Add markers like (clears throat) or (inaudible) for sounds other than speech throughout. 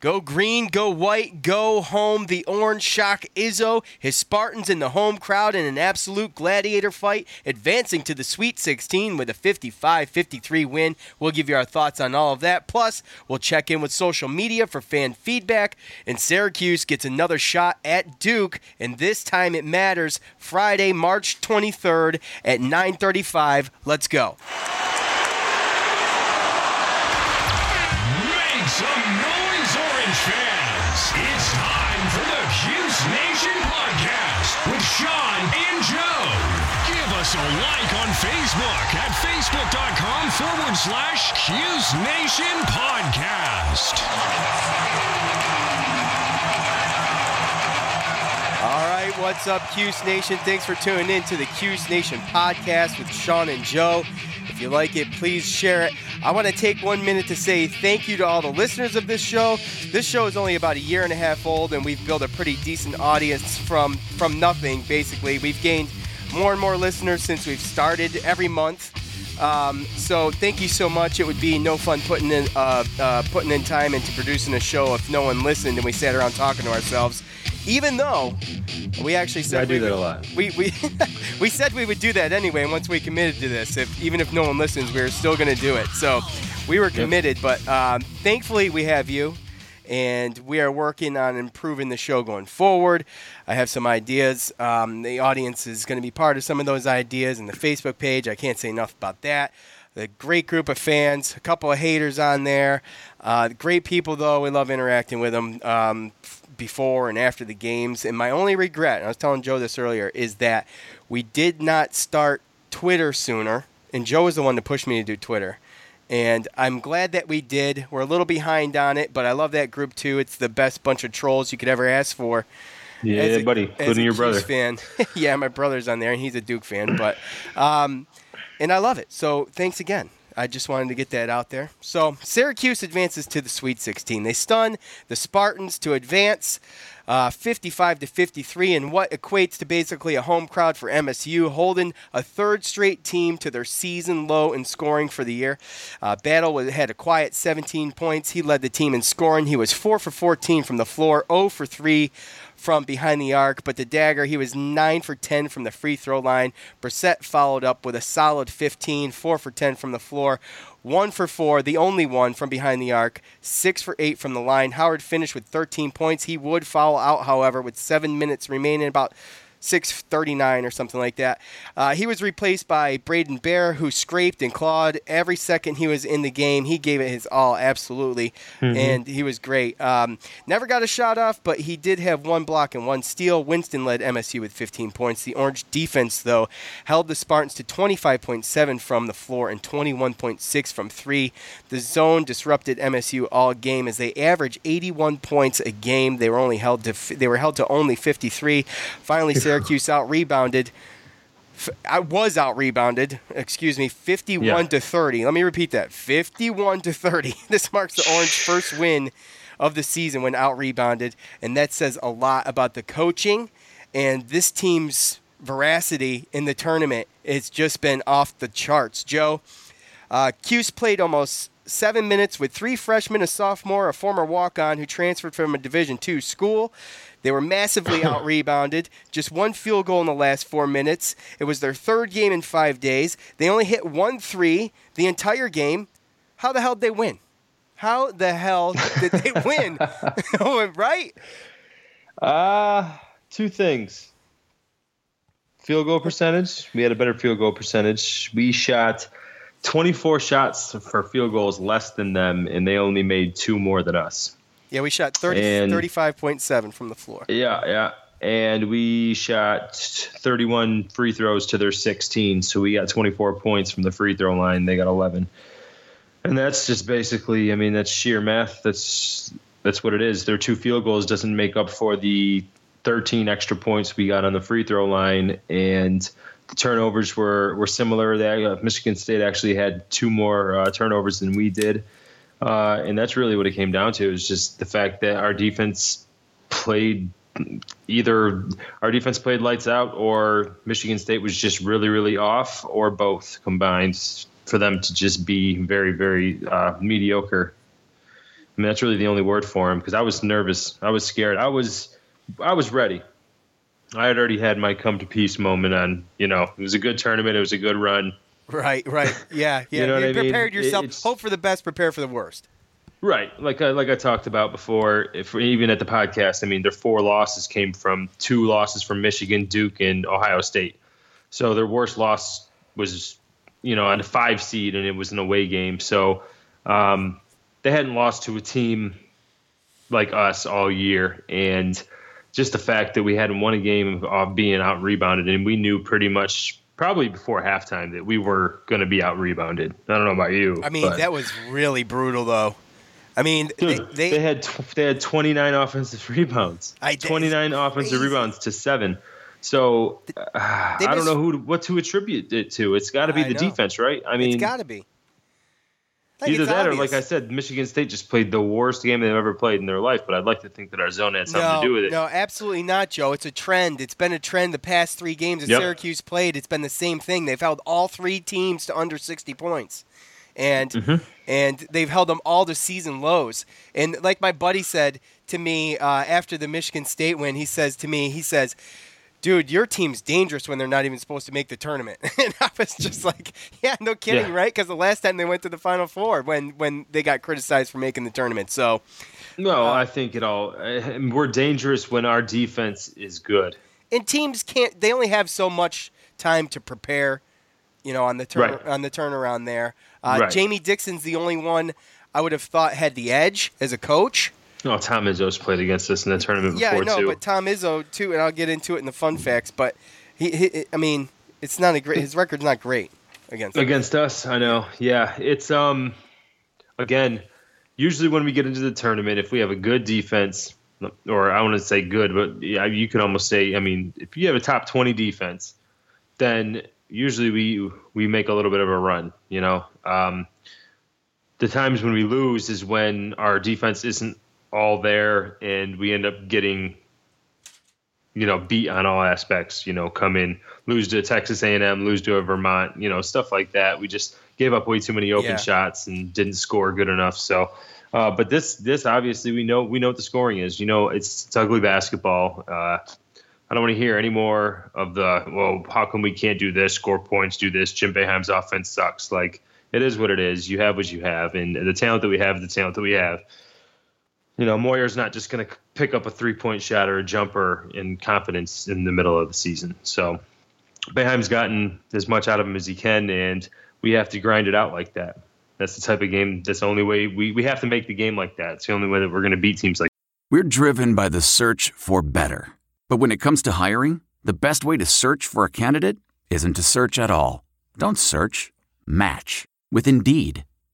Go green, go white, go home. The Orange Shock Izzo, his Spartans in the home crowd in an absolute gladiator fight, advancing to the Sweet 16 with a 55 53 win. We'll give you our thoughts on all of that. Plus, we'll check in with social media for fan feedback. And Syracuse gets another shot at Duke, and this time it matters. Friday, March 23rd at 9:35. Let's go. Like on Facebook at facebook.com forward slash Cuse Nation podcast. All right, what's up, Cuse Nation? Thanks for tuning in to the Cuse Nation podcast with Sean and Joe. If you like it, please share it. I want to take one minute to say thank you to all the listeners of this show. This show is only about a year and a half old, and we've built a pretty decent audience from from nothing. Basically, we've gained more and more listeners since we've started every month. Um, so thank you so much. It would be no fun putting in uh, uh, putting in time into producing a show if no one listened and we sat around talking to ourselves. Even though we actually said I do we that would- a lot. We we (laughs) we said we would do that anyway. And once we committed to this, if even if no one listens, we are still going to do it. So we were committed. But um, thankfully, we have you. And we are working on improving the show going forward. I have some ideas. Um, the audience is going to be part of some of those ideas in the Facebook page. I can't say enough about that. The great group of fans, a couple of haters on there. Uh, great people, though. We love interacting with them um, before and after the games. And my only regret, and I was telling Joe this earlier, is that we did not start Twitter sooner. And Joe was the one to push me to do Twitter. And I'm glad that we did. We're a little behind on it, but I love that group too. It's the best bunch of trolls you could ever ask for. Yeah, a- buddy, including your Chiefs brother. Fan, (laughs) yeah, my brother's on there, and he's a Duke fan. But, um, and I love it. So thanks again. I just wanted to get that out there. So Syracuse advances to the Sweet 16. They stun the Spartans to advance. Uh, 55 to 53, and what equates to basically a home crowd for MSU, holding a third straight team to their season low in scoring for the year. Uh, Battle was- had a quiet 17 points. He led the team in scoring. He was 4 for 14 from the floor, 0 for 3 from behind the arc, but the dagger, he was 9 for 10 from the free throw line. Brissett followed up with a solid 15, 4 for 10 from the floor, 1 for 4, the only one from behind the arc, 6 for 8 from the line. Howard finished with 13 points. He would foul out, however, with 7 minutes remaining, about 639 or something like that. Uh, he was replaced by Braedon Bayer, who scraped and clawed every second he was in the game. He gave it his all, absolutely, and he was great. Um, never got a shot off, but he did have one block and one steal. Winston led MSU with 15 points. The Orange defense, though, held the Spartans to 25.7 from the floor and 21.6 from three. The zone disrupted MSU all game as they averaged 81 points a game. They were only held to f- they were held to only 53. Finally, (laughs) Syracuse out rebounded. I was out rebounded. Excuse me, 51 Yeah. to 30. Let me repeat that: 51 to 30. (laughs) This marks the Orange first win of the season when out rebounded, and that says a lot about the coaching and this team's veracity in the tournament. It's just been off the charts. Joe, uh, Cuse played almost seven minutes with three freshmen, a sophomore, a former walk-on who transferred from a Division two school. They were massively (laughs) out rebounded. Just one field goal in the last four minutes. It was their third game in five days. They only hit one three the entire game. How the hell did they win? How the hell did they (laughs) win? (laughs) right? Uh, two things. Field goal percentage. We had a better field goal percentage. We shot 24 shots for field goals less than them, and they only made two more than us. Yeah, we shot 30, And- 35.7 from the floor. Yeah, yeah. And we shot 31 free throws to their 16, so we got 24 points from the free throw line. They got 11. And that's just basically, I mean, that's sheer math. That's that's what it is. Their two field goals doesn't make up for the 13 extra points we got on the free throw line, and the turnovers were were similar. They, uh, Michigan State actually had two more uh, turnovers than we did, uh, and that's really what it came down to. Is just the fact that our defense played either our defense played lights out or Michigan State was just really, really off, or both combined for them to just be very, very uh, mediocre. I mean, that's really the only word for him because I was nervous. I was scared. I was, I was ready. I had already had my come to peace moment on, you know, it was a good tournament. It was a good run. Right, right. Yeah, (laughs) yeah. You know what I mean? prepared yourself. It's- Hope for the best, prepare for the worst. Right, like I, like I talked about before, if even at the podcast, I mean, their four losses came from two losses from Michigan, Duke, and Ohio State. So their worst loss was, you know, on a five seed, and it was an away game. So um, they hadn't lost to a team like us all year, and just the fact that we hadn't won a game of being out rebounded, and we knew pretty much probably before halftime that we were going to be out rebounded. I don't know about you. I mean, but- that was really brutal, though. I mean, Dude, they, they, had tw- they had 29 offensive (laughs) rebounds. I- 29 offensive crazy. rebounds to seven. So uh, I don't know who to, what to attribute it to. It's got to be I the know. defense, right? I mean, it's got to be. Like, either that or, like I said, Michigan State just played the worst game they've ever played in their life. But I'd like to think that our zone had something no, to do with it. No, absolutely not, Joe. It's a trend. It's been a trend the past three games that Yep. Syracuse played. It's been the same thing. They've held all three teams to under 60 points. And Mm-hmm. and they've held them all to season lows. And like my buddy said to me uh, after the Michigan State win, he says to me, he says, dude, your team's dangerous when they're not even supposed to make the tournament. (laughs) and I was just like, yeah, no kidding, Yeah. right? Because the last time they went to the Final Four when when they got criticized for making the tournament. So No, I think it all. uh, We're dangerous when our defense is good. and teams can't they only have so much time to prepare you know on the turn Right. on the turnaround there uh, Right. jamie dixon's the only one i would have thought had the edge as a coach Oh, Tom Izzo's played against us in the tournament yeah i before know too. but tom izzo too and i'll get into it in the fun facts but he, he i mean it's not a great his record's not great against against us i know. Yeah it's um again usually when we get into the tournament if we have a good defense or i want to say good but yeah you can almost say i mean if you have a top 20 defense then usually we we make a little bit of a run you know? Um the times when we lose is when our defense isn't all there and we end up getting you know beat on all aspects you know come in lose to texas a&m lose to a vermont you know stuff like that we just gave up way too many open Yeah. shots and didn't score good enough so uh, but this this obviously we know we know what the scoring is you know it's, it's ugly basketball uh, I don't want to hear any more of the well. How come we can't do this? Score points, do this. Jim Boeheim's offense sucks. Like it is what it is. You have what you have, and the talent that we have, the talent that we have. You know, Moyer's not just going to pick up a three point shot or a jumper in confidence in the middle of the season. So Boeheim's gotten as much out of him as he can, and we have to grind it out like that. That's the type of game. That's the only way we, we have to make the game like that. It's the only way that we're going to beat teams like. We're driven by the search for better. But when it comes to hiring, the best way to search for a candidate isn't to search at all. Don't search, match with Indeed.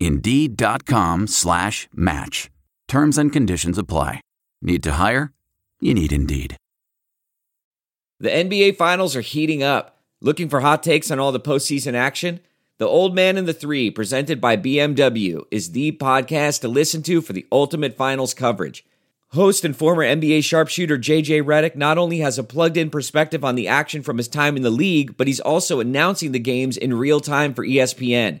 Indeed.com slash match. Terms and conditions apply. Need to hire? You need Indeed. The NBA Finals are heating up. Looking for hot takes on all the postseason action? The Old Man and the Three, presented by BMW, is the podcast to listen to for the ultimate finals coverage. Host and former NBA sharpshooter JJ Redick not only has a plugged in perspective on the action from his time in the league, but he's also announcing the games in real time for ESPN.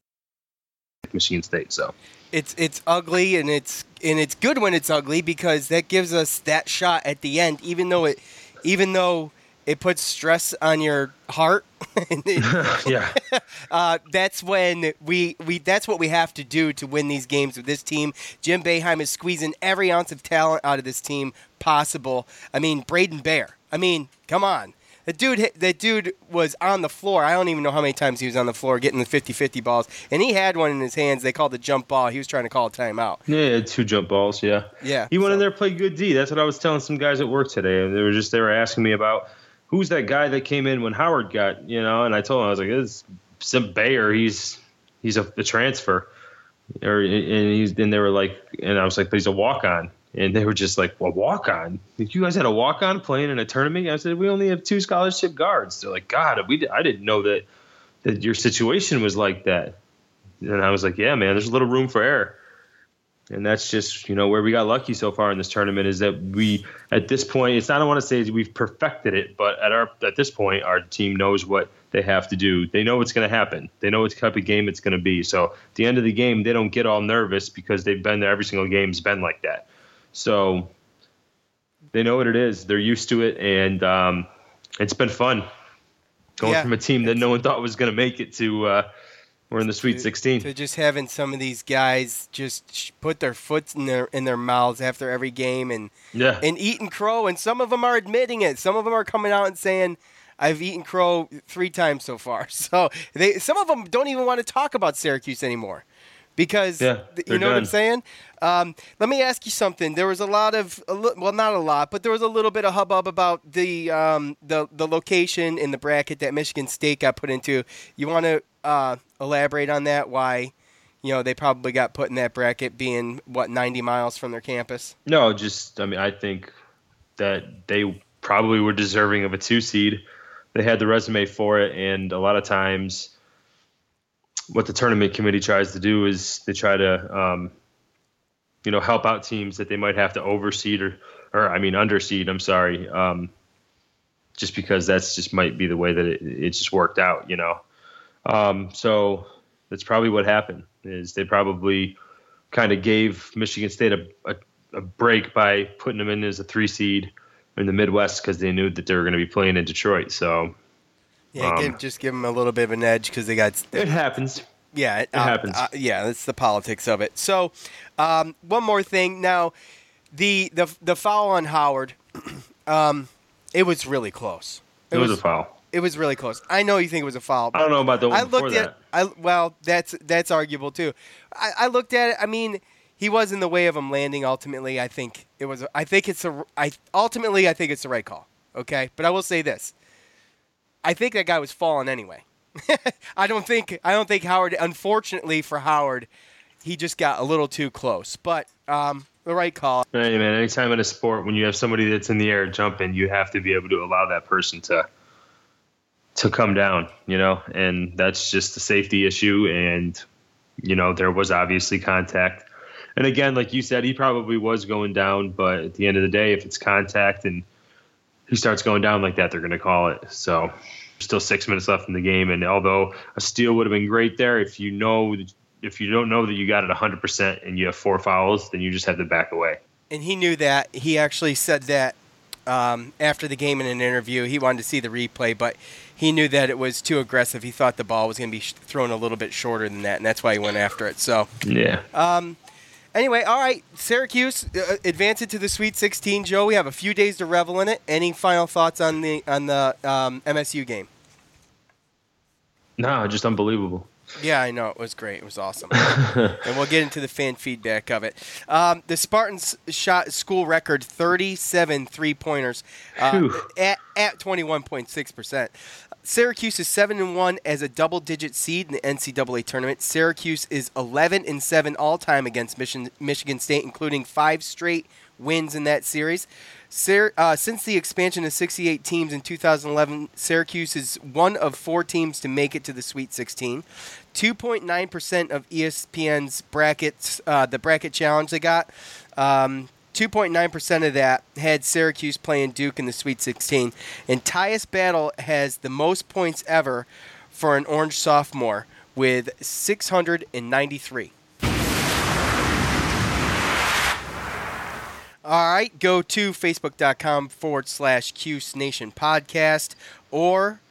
Machine State, so it's it's ugly and it's and it's good when it's ugly because that gives us that shot at the end, even though it even though it puts stress on your heart. (laughs) (laughs) yeah. (laughs) Uh, that's when we, we that's what we have to do to win these games with this team. Jim Boeheim is squeezing every ounce of talent out of this team possible. I mean, Braedon Bayer. I mean, come on. That dude, that dude was on the floor. I don't even know how many times he was on the floor getting the 50-50 balls, and he had one in his hands. They called the jump ball. He was trying to call a timeout. Yeah, two jump balls. Yeah, yeah. He went so. in there played good D. That's what I was telling some guys at work today. They were just they were asking me about who's that guy that came in when Howard got, you know? And I told him I was like, it's Sim Bayer. He's he's a, a transfer, or and he's and they were like, and I was like, but he's a walk on. And they were just like, well, walk on. You guys had a walk on playing in a tournament. I said, we only have two scholarship guards. They're like, God, we I didn't know that that your situation was like that. And I was like, yeah, man, there's a little room for error and that's just you know where we got lucky so far in this tournament is that we at this point it's not I want to say we've perfected it, but at our at this point our team knows what they have to do. They know what's going to happen. They know what type of game it's going to be. So at the end of the game, they don't get all nervous because they've been there every single game's been like that. So they know what it is. They're used to it, and um, it's been fun going yeah, from a team that no one thought was going to make it to. Uh, we're in the Sweet 16. To just having some of these guys just put their foot in their in their mouths after every game and yeah. and eating crow, and some of them are admitting it. Some of them are coming out and saying, "I've eaten crow three times so far." (laughs) So they some of them don't even want to talk about Syracuse anymore because yeah, you know done. what I'm saying. Um, let me ask you something. There was a lot of, a li- well, not a lot, but there was a little bit of hubbub about the um, the the location in the bracket that Michigan State got put into. You want to uh, elaborate on that? Why, you know, they probably got put in that bracket, being what 90 miles from their campus. No, just I mean, I think that they probably were deserving of a two seed. They had the resume for it, and a lot of times, what the tournament committee tries to do is they try to, um, you know, help out teams that they might have to overseed or, or I mean, underseed. I'm sorry, um, just because that's just might be the way that it, it just worked out, you know. Um, so that's probably what happened. Is they probably kind of gave Michigan State a, a, a, break by putting them in as a three seed in the Midwest because they knew that they were going to be playing in Detroit. So yeah, um, give, just give them a little bit of an edge because they got. It happens. Yeah, it, uh, happens. Uh, yeah, that's the politics of it. So, um, one more thing. Now, the the the foul on Howard, (clears throat) um, it was really close. It, it was, was, a foul. It was really close. I know you think it was a foul. I don't know about the one I looked before at, I well, that's that's arguable too. I, I looked at it. I mean, he was in the way of him landing. Ultimately, I think it was. I think it's a. I ultimately I think it's the right call. Okay, but I will say this. I think that guy was falling anyway. (laughs) I don't think. I don't think Howard. Unfortunately for Howard, he just got a little too close. But um, the right call. Hey man, anytime in a sport when you have somebody that's in the air jumping, you have to be able to allow that person to to come down, you know, and that's just a safety issue. And, you know, there was obviously contact. And again, like you said, he probably was going down, but at the end of the day, if it's contact and he starts going down like that, they're going to call it. So, still six minutes left in the game. And although a steal would have been great there, if you know, if you don't know that you got it 100% and you have four fouls, then you just have to back away. And he knew that. He actually said that um, after the game in an interview. He wanted to see the replay, but he knew that it was too aggressive. He thought the ball was going to be sh- thrown a little bit shorter than that, and that's why he went after it. So yeah. Um, anyway, all right, Syracuse uh, advanced to the Sweet 16. Joe, we have a few days to revel in it. Any final thoughts on the on the um, MSU game? No, just unbelievable. Yeah, I know it was great. It was awesome, (laughs) and we'll get into the fan feedback of it. Um, the Spartans shot school record 37 three pointers uh, at at 21.6 percent. Syracuse is seven and one as a double-digit seed in the NCAA tournament. Syracuse is 11 and seven all time against Michigan, Michigan State, including five straight wins in that series. Uh, since the expansion to 68 teams in 2011, Syracuse is one of four teams to make it to the Sweet 16. 2.9% of ESPN's brackets, uh, the bracket challenge they got, um, 2.9% of that had Syracuse playing Duke in the Sweet 16. And Tyus Battle has the most points ever for an Orange sophomore with 693. All right, go to facebook.com forward slash Cuse Nation podcast or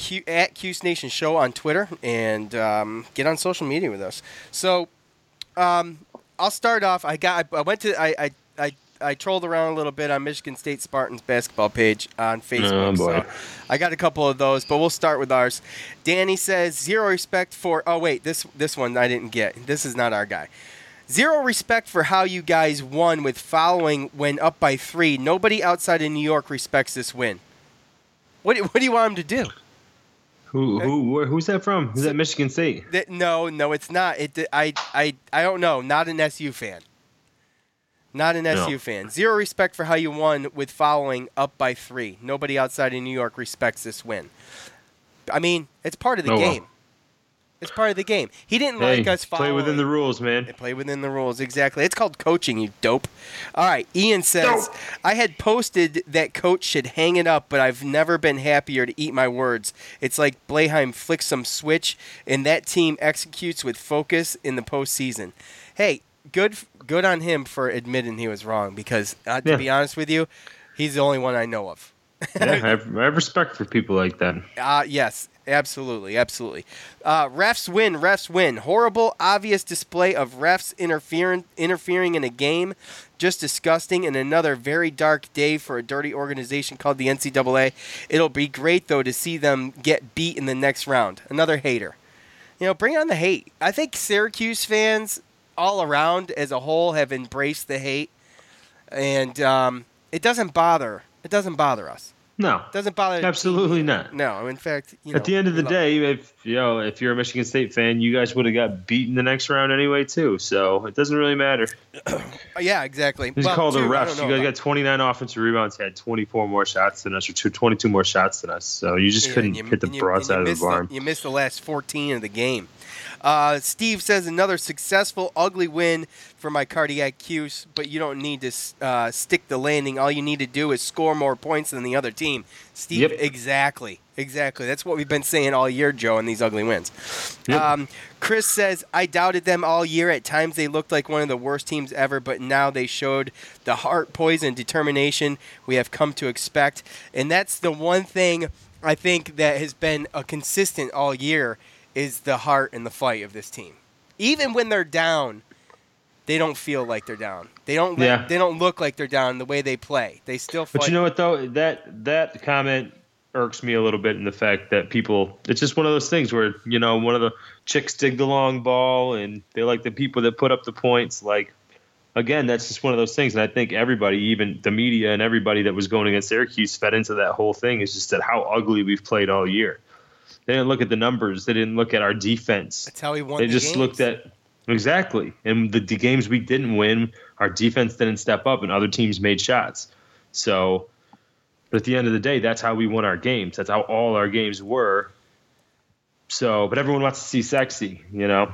Q, at Cuse Nation Show on Twitter and um, get on social media with us. So um, I'll start off. I got. I went to. I, I. I. I trolled around a little bit on Michigan State Spartans basketball page on Facebook. Oh, boy. So I got a couple of those, but we'll start with ours. Danny says zero respect for. Oh wait, this this one I didn't get. This is not our guy. Zero respect for how you guys won with following when up by three. Nobody outside of New York respects this win. What what do you want him to do? Who uh, who who's that from? Who's that Michigan State? That, no, no, it's not. It. I. I. I don't know. Not an SU fan. Not an No. SU fan. Zero respect for how you won with following up by three. Nobody outside of New York respects this win. I mean, it's part of the Oh, well. Game. It's part of the game. He didn't Hey, like us play within the rules, man. They play within the rules, exactly. It's called coaching, you dope. All right, Ian says, I had posted that coach should hang it up, but I've never been happier to eat my words. It's like Boeheim flicks some switch, and that team executes with focus in the postseason. Hey, good good on him for admitting he was wrong, because uh, to Yeah. be honest with you, he's the only one I know of. yeah, (laughs) I have, I have respect for people like that. Uh, yes, absolutely, absolutely. Uh, refs win, refs win. Horrible, obvious display of refs interfering interfering in a game. Just disgusting, and another very dark day for a dirty organization called the NCAA. It'll be great though to see them get beat in the next round. Another hater. You know, bring on the hate. I think Syracuse fans all around as a whole have embraced the hate, and um, it doesn't bother. It doesn't bother us. No, doesn't bother. absolutely not. No, in fact, you know, At the end of the day, if you know if you're a Michigan State fan, you guys would have got beaten the next round anyway too. So it doesn't really matter. (clears throat) Uh, yeah, exactly. Just Well, call the refs. You guys got 29 offensive rebounds, had 24 more shots than us, or 22 more shots than us. So you just Yeah, couldn't you- hit the broadside of the barn. you missed the last 14 of the game. Uh, Steve says another successful, ugly win for my cardiac Cuse, but you don't need to uh, stick the landing. All you need to do is score more points than the other team. Steve, Yep. exactly, exactly. That's what we've been saying all year, Joe, in these ugly wins. Um, Chris says I doubted them all year. At times they looked like one of the worst teams ever, but now they showed the heart, poise, and determination we have come to expect. And that's the one thing I think that has been a consistent all year is the heart and the fight of this team. Even when they're down, they don't feel like they're down. They don't. let- Yeah. They don't look like they're down the way they play. They still fight. But you know what though? That that comment irks me a little bit in the fact that people it's just one of those things where, you know, one of the chicks dig the long ball and they like the people that put up the points. Like again, that's just one of those things. And I think everybody, even the media and everybody that was going against Syracuse fed into that whole thing is just that how ugly we've played all year. They didn't look at the numbers. They didn't look at our defense. That's how we won. They the just games. looked at exactly, and the, the games we didn't win, our defense didn't step up, and other teams made shots. So, but at the end of the day, that's how we won our games. That's how all our games were. So, but everyone wants to see sexy, you know,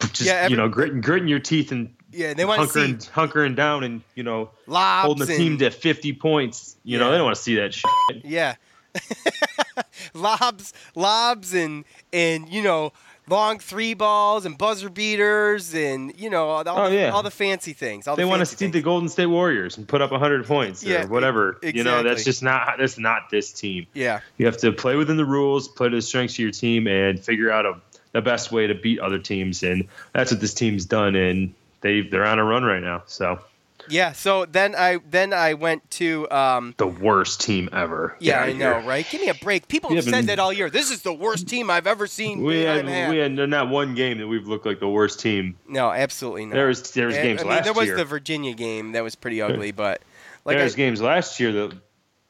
just Yeah, every- you know, gritting, gritting your teeth and Yeah, they want to see hunkering, hunkering down, and you know, holding the team to fifty points. You know, they don't want to see that shit. Yeah. (laughs) (laughs) lobs, lobs, and and you know long three balls and buzzer beaters and you know all, Oh, the, yeah. all the fancy things. All they the want to see the Golden State Warriors and put up 100 points Yeah, or whatever. e- You know, that's just not that's not this team. Yeah. You have to play within the rules, play to the strengths of your team, and figure out a, the best way to beat other teams. And that's what this team's done. And they they're on a run right now. So Yeah. So then I then I went to. Um, The worst team ever. Yeah, I know, here. right? Give me a break. People We have said that all year. This is the worst team I've ever seen. We had, Anaheim we had not one game that we've looked like the worst team. No, absolutely not. There was there was I- games I mean, last year. there was year. the Virginia game that was pretty ugly, but like There's I, games last year that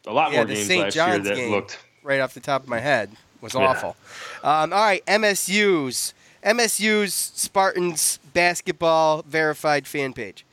a lot yeah, more the games St. last John's year that game, looked. right off the top of my head was Yeah. awful. Um, all right, MSU's MSU's Spartans basketball verified fan page.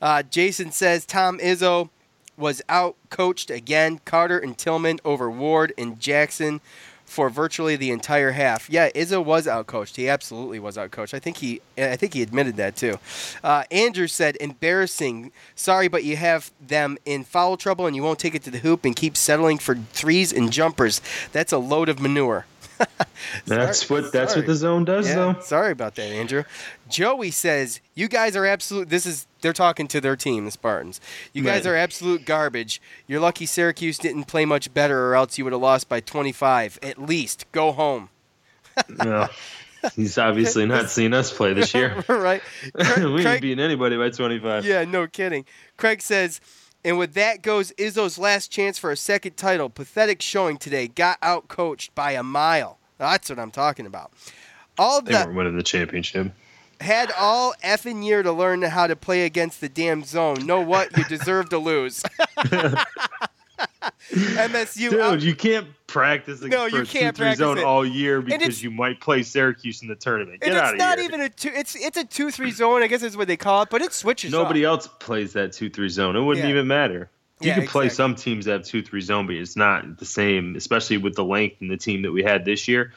Uh, Jason says Tom Izzo was out coached again. Carter and Tillman over Ward and Jackson for virtually the entire half. Yeah, Izzo was out coached. He absolutely was out coached. I think he I think he admitted that too. Uh, Andrew said embarrassing. Sorry, but you have them in foul trouble and you won't take it to the hoop and keep settling for threes and jumpers. That's a load of manure. (laughs) That's what that's sorry. what the zone does Yeah, though. Sorry about that, Andrew. Joey says, You guys are absolute. This is, they're talking to their team, the Spartans. You guys are absolute garbage. You're lucky Syracuse didn't play much better, or else you would have lost by 25. At least. Go home. (laughs) No. He's obviously not (laughs) seen us play this year. right? we Craig- ain't beating anybody by 25. Yeah, no kidding. Craig says, and with that goes Izzo's last chance for a second title. Pathetic showing today. Got out coached by a mile. That's what I'm talking about. All They the weren't winning the championship. had all effing year to learn how to play against the damn zone. Know what? You deserve to lose. (laughs) (laughs) MSU. Dude, out- you can't practice No, you can't two, three practice zone it. all year because you might play Syracuse in the tournament. Get out it's of not here. even a two. It's it's a two three zone. I guess is what they call it, but it switches. Nobody off. else plays that two three zone. It wouldn't Yeah. even matter. You Yeah, can play exactly. some teams that have two three zone, but it's not the same, especially with the length and the team that we had this year.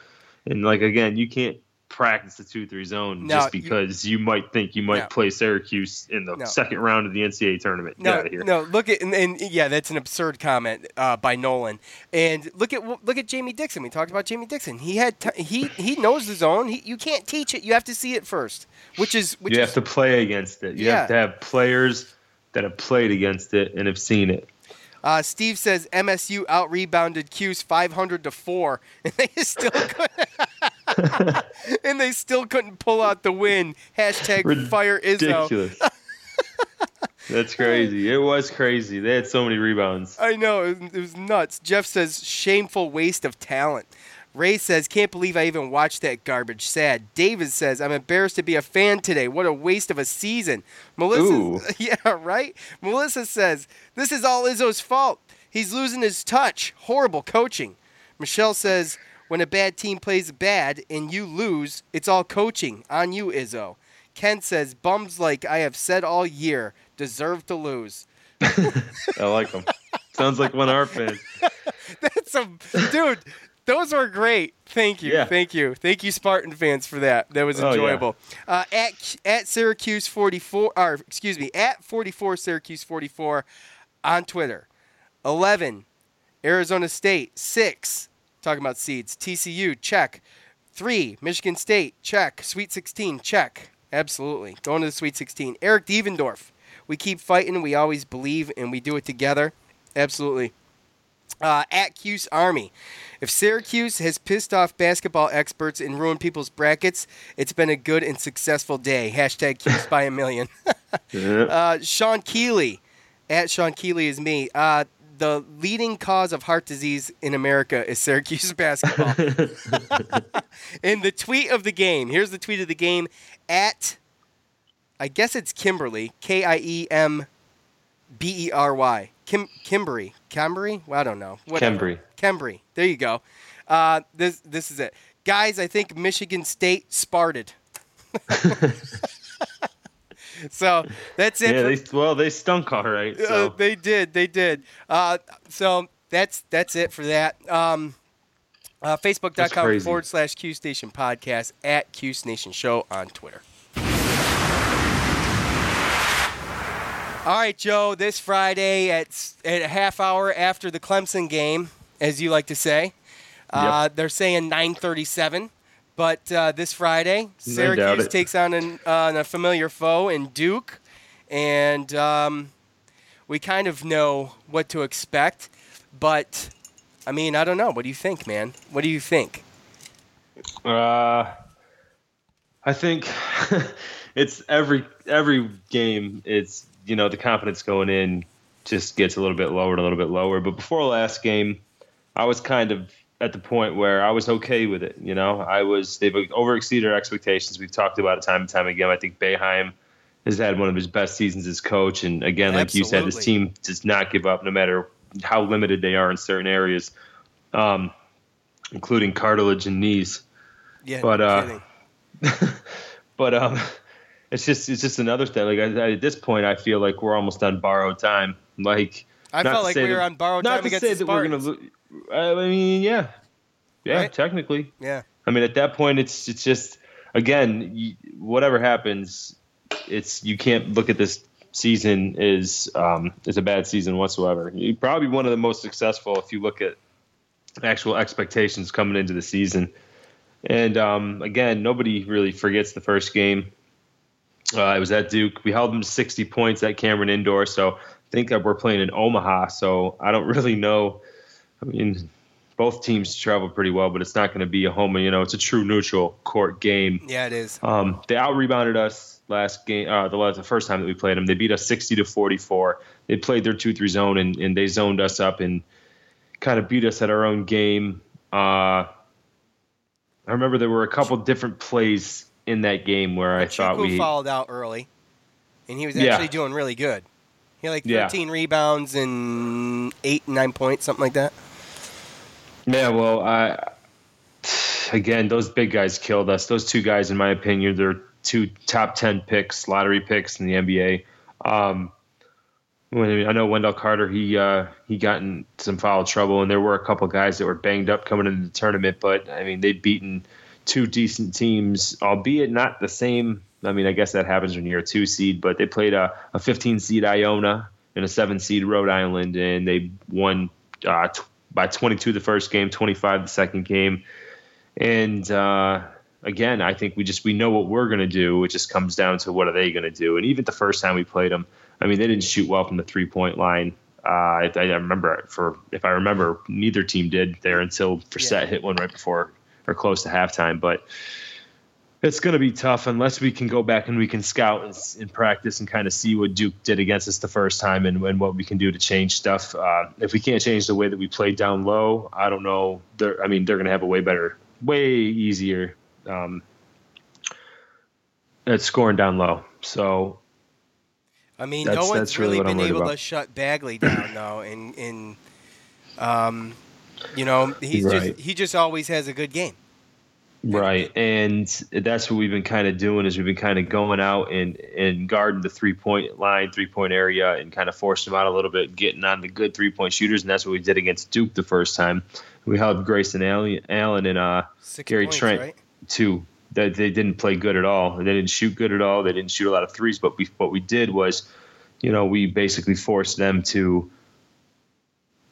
And like again, you can't practice the two three zone No, just because you, might think you might No. play Syracuse in the No. second round of the NCAA tournament. No, here. no. Look at and, and yeah, that's an absurd comment uh, by Nolan. And look at look at Jamie Dixon. We talked about Jamie Dixon. He had t- he he knows the zone. He, you can't teach it. You have to see it first. Which is which you is, have to play against it. You Yeah. have to have players that have played against it and have seen it. Uh, Steve says MSU out rebounded Cuse 500 to four, and (laughs) they still (laughs) (laughs) and they still couldn't pull out the win. Hashtag fire Izzo. Ridiculous. (laughs) That's crazy. It was crazy. They had so many rebounds. I know it was, it was nuts. Jeff says shameful waste of talent. Ray says can't believe I even watched that garbage. Sad. David says I'm embarrassed to be a fan today. What a waste of a season. Melissa, Ooh. (laughs) yeah, right. Melissa says this is all Izzo's fault. He's losing his touch. Horrible coaching. Michelle says when a bad team plays bad and you lose, it's all coaching on you, Izzo. Ken says bums like I have said all year deserve to lose. (laughs) I like them. Sounds like one of our fans. (laughs) That's a dude. Those were great. Thank you. Yeah. Thank you. Thank you, Spartan fans, for that. That was Oh, yeah. enjoyable. uh, at at Syracuse forty four, or excuse me, at forty four Syracuse forty four on Twitter. Eleven, Arizona State. Six, talking about seeds. TCU check. Three, Michigan State check. Sweet sixteen check. Absolutely, going to the Sweet sixteen. Eric Devendorf. We keep fighting. We always believe, and we do it together. Absolutely uh, at Cuse Army. If Syracuse has pissed off basketball experts and ruined people's brackets, it's been a good and successful day. Hashtag Cuse by a million. (laughs) Uh, Sean Keeley, at Sean Keeley is me. Uh, the leading cause of heart disease in America is Syracuse (laughs) basketball. (laughs) in the tweet of the game, here's the tweet of the game at, I guess it's Kimberly, K I E M B E R Y. Kim Kimberly, Kimbery? Well, I don't know. Whatever. Kembry. Kembry. There you go. Uh, this this is it. Guys, I think Michigan State sparted. (laughs) (laughs) so that's it. Yeah, for- they, well, they stunk all right. uh, they did. They did. Uh, so that's that's it for that. Um, uh, Facebook.com forward slash Cuse Nation Podcast at Cuse Nation Show on Twitter. All right, Joe. This Friday at at a half hour after the Clemson game, as you like to say, uh, they're saying 9:37. But uh, this Friday, Syracuse takes on an, uh, a familiar foe in Duke, and um, we kind of know what to expect. But I mean, I don't know. What do you think, man? What do you think? Uh, I think (laughs) it's every every game. It's you know the confidence going in just gets a little bit lower and a little bit lower. But before last game, I was kind of at the point where I was okay with it. You know, I was they've over exceeded our expectations. We've talked about it time and time again. I think Boeheim has had one of his best seasons as coach, and again, like Absolutely. you said, this team does not give up no matter how limited they are in certain areas, um, including cartilage and knees. Yeah, but no uh, (laughs) but um, it's just it's just another thing. Like I, at this point, I feel like we're almost on borrowed time. Like I felt like we that, were on borrowed time not to say that we're gonna. I mean, yeah, yeah, right? technically, yeah. I mean, at that point, it's it's just again, you, whatever happens, it's you can't look at this season is um, is a bad season whatsoever. You probably one of the most successful if you look at actual expectations coming into the season. And um, again, nobody really forgets the first game. Uh, it was at Duke. We held them to 60 points at Cameron Indoor. So I think we're playing in Omaha. So I don't (laughs) really know. I mean, both teams travel pretty well, but it's not going to be a home. You know, it's a true neutral court game. Yeah, it is. Um, they out rebounded us last game. Uh, the, last, the first time that we played them, they beat us 60 to 44. They played their two three zone and, and they zoned us up and kind of beat us at our own game. Uh, I remember there were a couple different plays in that game where I thought we fouled out early, and he was actually yeah. doing really good. He had like 13 yeah. rebounds and eight, nine points, something like that. Yeah, well, I again, those big guys killed us. Those two guys, in my opinion, they're two top 10 picks, lottery picks in the NBA. Um, I know Wendell Carter, he uh, he got in some foul trouble, and there were a couple guys that were banged up coming into the tournament. But I mean, they'd beaten two decent teams, albeit not the same. I mean, I guess that happens when you're a two seed, but they played a, a 15 seed Iona and a seven seed Rhode Island, and they won uh, by 22 the first game, 25 the second game, and uh, again, I think we just we know what we're going to do. It just comes down to what are they going to do. And even the first time we played them, I mean, they didn't shoot well from the three point line. Uh, I, I, remember for if I remember, neither team did there until Brissett yeah. hit one right before or close to halftime. But it's going to be tough unless we can go back and we can scout and, and, practice and kind of see what Duke did against us the first time and, and what we can do to change stuff. Uh, if we can't change the way that we play down low, I don't know. They're, I mean, they're going to have a way better, way easier um, at scoring down low. So, I mean, no one's really, really been able about. to shut Bagley down though, and and um, you know, he's right. just he just always has a good game. Right, and that's what we've been kind of doing is we've been kind of going out and and guarding the three point line, three point area, and kind of forcing them out a little bit, getting on the good three point shooters, and that's what we did against Duke the first time. We held Grayson Allen, Allen and uh, Gary points, Trent right? two. That they didn't play good at all. They didn't shoot good at all. They didn't shoot a lot of threes. But we, what we did was, you know, we basically forced them to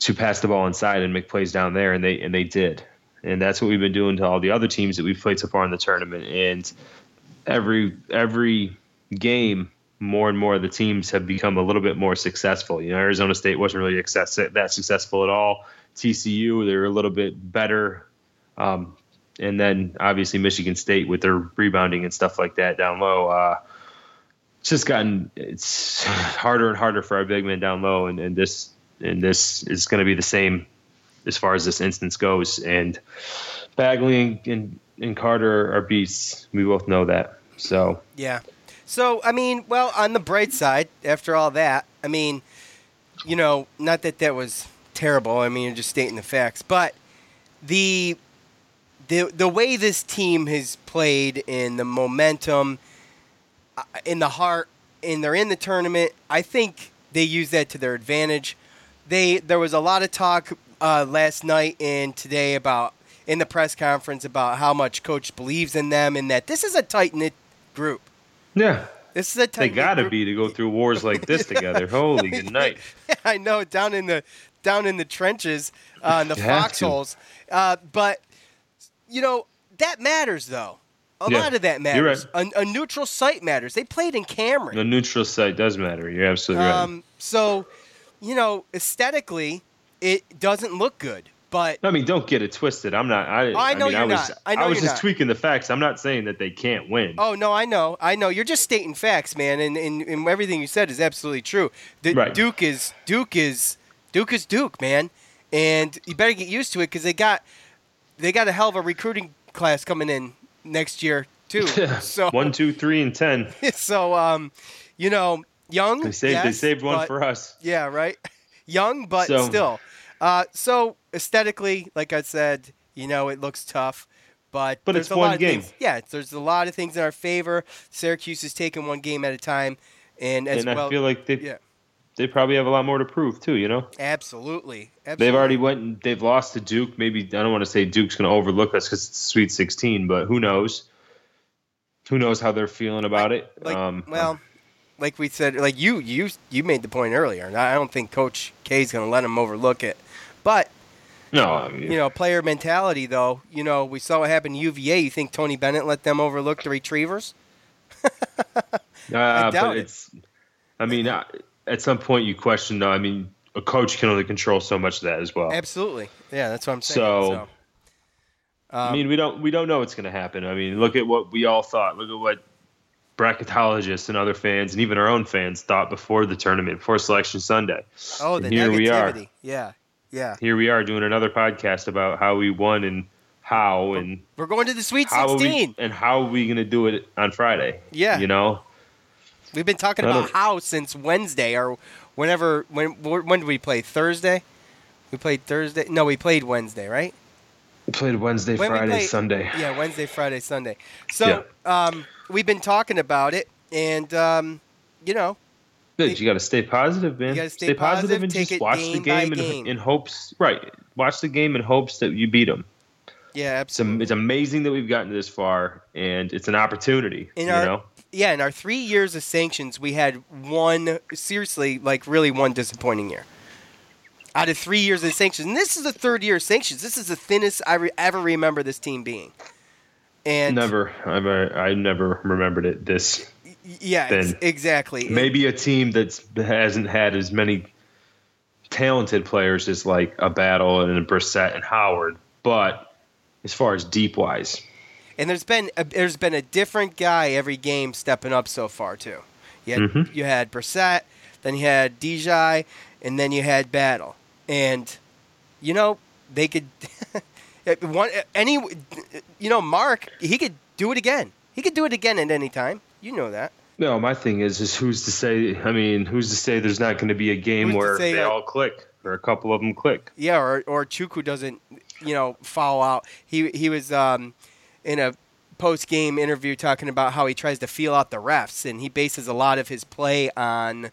to pass the ball inside and make plays down there, and they and they did. And that's what we've been doing to all the other teams that we've played so far in the tournament. And every every game, more and more of the teams have become a little bit more successful. You know, Arizona State wasn't really that successful at all. TCU, they were a little bit better. Um, and then obviously Michigan State with their rebounding and stuff like that down low. Uh, it's just gotten it's harder and harder for our big men down low, and, and this and this is going to be the same as far as this instance goes. And Bagley and, and, and Carter are beasts. We both know that. So yeah. So I mean, well, on the bright side, after all that, I mean, you know, not that that was terrible. I mean, you're just stating the facts, but the the the way this team has played in the momentum, uh, in the heart, and they're in the tournament. I think they use that to their advantage. They there was a lot of talk uh, last night and today about in the press conference about how much coach believes in them and that this is a tight knit group. Yeah. This is a tight They gotta be to go through wars like this (laughs) together. Holy night. Yeah, I know down in the down in the trenches, uh, in the foxholes. Uh, but you know that matters though. A yeah, lot of that matters. Right. A, a, neutral site matters. They played in Cameron. A neutral site does matter. You're absolutely um, right. So, you know, aesthetically, it doesn't look good. But I mean, don't get it twisted. I'm not. I, I know mean, you're I was, not. I know was you're just not. tweaking the facts. I'm not saying that they can't win. Oh no, I know, I know. You're just stating facts, man, and, and, and everything you said is absolutely true. The, Right. Duke is Duke is Duke is Duke, man, and you better get used to it because they got they got a hell of a recruiting class coming in next year too. (laughs) so One, two, three, and ten. (laughs) so um, you know, young. They saved. they saved one but- for us. Yeah, right. (laughs) Young, but So- still. Uh, so aesthetically, like I said, you know, it looks tough. But, But there's it's a one lot of game. Things, yeah, there's a lot of things in our favor. Syracuse is taking one game at a time, and as and well, I feel like they yeah, they probably have a lot more to prove too. You know. absolutely, absolutely. They've already went. and They've lost to Duke. Maybe I don't want to say Duke's going to overlook us because it's Sweet 16, but who knows? Who knows how they're feeling about it? like um, well, like we said, like you you you made the point earlier, and I don't think Coach K is going to let him overlook it. But no, I mean, you know, player mentality though. You know, we saw what happened to UVA. You think Tony Bennett let them overlook the Retrievers? (laughs) uh, doubt but it. it's. I mean, at some point you question. though, I mean, a coach can only control so much of that as well. Absolutely. Yeah, that's what I'm saying. So, So, I um, mean, we don't we don't know what's going to happen. I mean, look at what we all thought. Look at what bracketologists and other fans, and even our own fans, thought before the tournament, before Selection Sunday. oh, And the here we are. negativity. Yeah, yeah. Here we are doing another podcast about how we won and how and We're going to the Sweet 16. we and how are we going to do it on Friday? Yeah. you know. We've been talking about how since Wednesday or whenever. When when did we play? Thursday. We played Thursday. No, we played Wednesday, right? We played Wednesday, When we Friday, played- Sunday. Yeah, Wednesday, Friday, Sunday. So um, we've been talking about it, and um, you know, Good. You got to stay positive, man. You gotta stay positive, positive, and just watch game the game, in, game. in hopes. Right. Watch the game in hopes that you beat them. yeah, It's, it's amazing that we've gotten this far, and it's an opportunity. in you our know. yeah in our three years of sanctions we had one seriously like really one disappointing year out of three years of sanctions and this is the third year of sanctions this is the thinnest i re- ever remember this team being and Never. I've, I never remembered it this. Yeah ex- exactly. Maybe a team that hasn't had as many talented players as like a Battle and a Brissett and Howard, but as far as deep wise, and there's been a, there's been a different guy every game stepping up so far too. You had, Mhm. you had Brissett, then you had Dijay, and then you had Battle. And you know they could (laughs) one any you know Mark he could do it again. He could do it again at any time. You know that No, my thing is, is who's to say? I mean, who's to say there's not going to be a game Who's where they that- all click or a couple of them click? Yeah, or or Chukwu doesn't, you know, foul out. He he was um, in a post game interview talking about how he tries to feel out the refs, and he bases a lot of his play on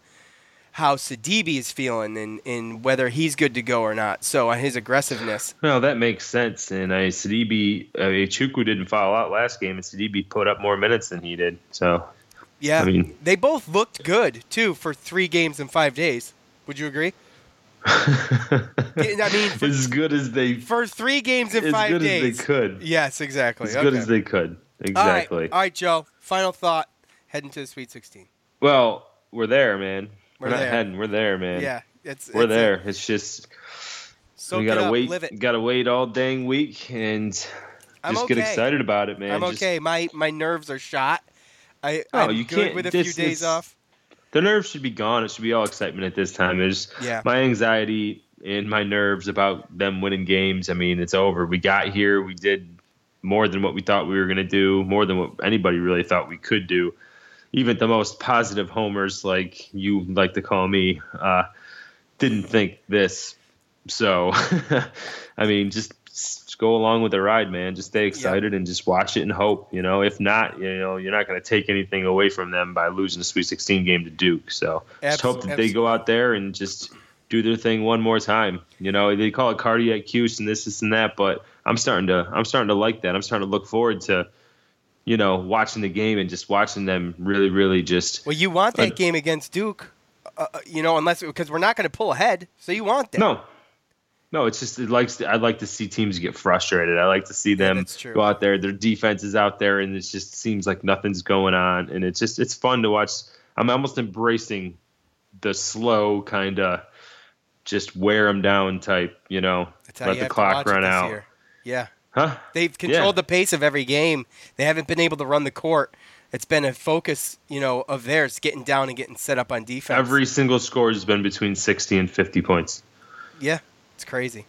how Sidibe is feeling and, and whether he's good to go or not. So on his aggressiveness. Well, that makes sense. And I Sidibe, uh, Chukwu didn't foul out last game, and Sidibe put up more minutes than he did. So Yeah, I mean- they both looked good too for three games in five days. Would you agree? (laughs) I mean, for, as good as they for three games in five days. as they could. Yes, exactly. As good as they could. Exactly. All right, Joe. Final thought. Heading to the Sweet 16. Well, we're there, man. We're, We're not there. heading. We're there, man. Yeah, it's we're it's a- there. It's just Soak we gotta up, wait. Gotta wait all dang week and I'm just get excited about it, man. I'm Just- okay. My my nerves are shot. I Oh, I'm you can't- with a this- few days off. the nerves should be gone. It should be all excitement at this time. It's Yeah. my anxiety and my nerves about them winning games. I mean, it's over. We got here. We did more than what we thought we were going to do, more than what anybody really thought we could do. Even the most positive homers, like you like to call me, uh, didn't think this. So, (laughs) I mean, just, just go along with the ride, man. Just stay excited and just watch it and hope. You know, if not, you know, you're not going to take anything away from them by losing the Sweet 16 game to Duke. So, just hope that they go out there and just do their thing one more time. You know, they call it cardiac Cuse and this, this, and that, but I'm starting to, I'm starting to like that. I'm starting to look forward to, you know, watching the game and just watching them really, really just. Well, you want that game against Duke, uh, uh, you know, unless because we're not going to pull ahead, so you want that. No, no, it's just it likes. I'd like to see teams get frustrated. I like to see them true. go out there. Their defense is out there, and it just seems like nothing's going on. And it's just it's fun to watch. I'm almost embracing the slow kind of just wear them down type. You know, let the clock run out. Year. Yeah. Huh? They've controlled yeah. the pace of every game. They haven't been able to run the court. It's been a focus, you know, of theirs getting down and getting set up on defense. Every single score has been between 60 and 50 points. Yeah, it's crazy.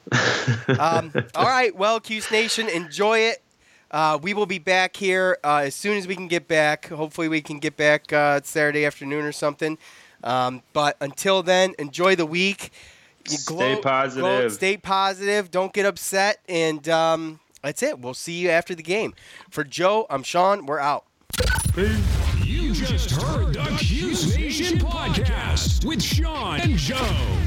um, (laughs) all right, well, Cuse Nation, enjoy it. Uh, we will be back here uh, as soon as we can get back. Hopefully, we can get back uh, Saturday afternoon or something. Um, but until then, enjoy the week. You stay positive. Glow, stay positive. Don't get upset. And um, that's it. We'll see you after the game. For Joe, I'm Sean. We're out. You just heard the Cuse Nation podcast with Sean and Joe.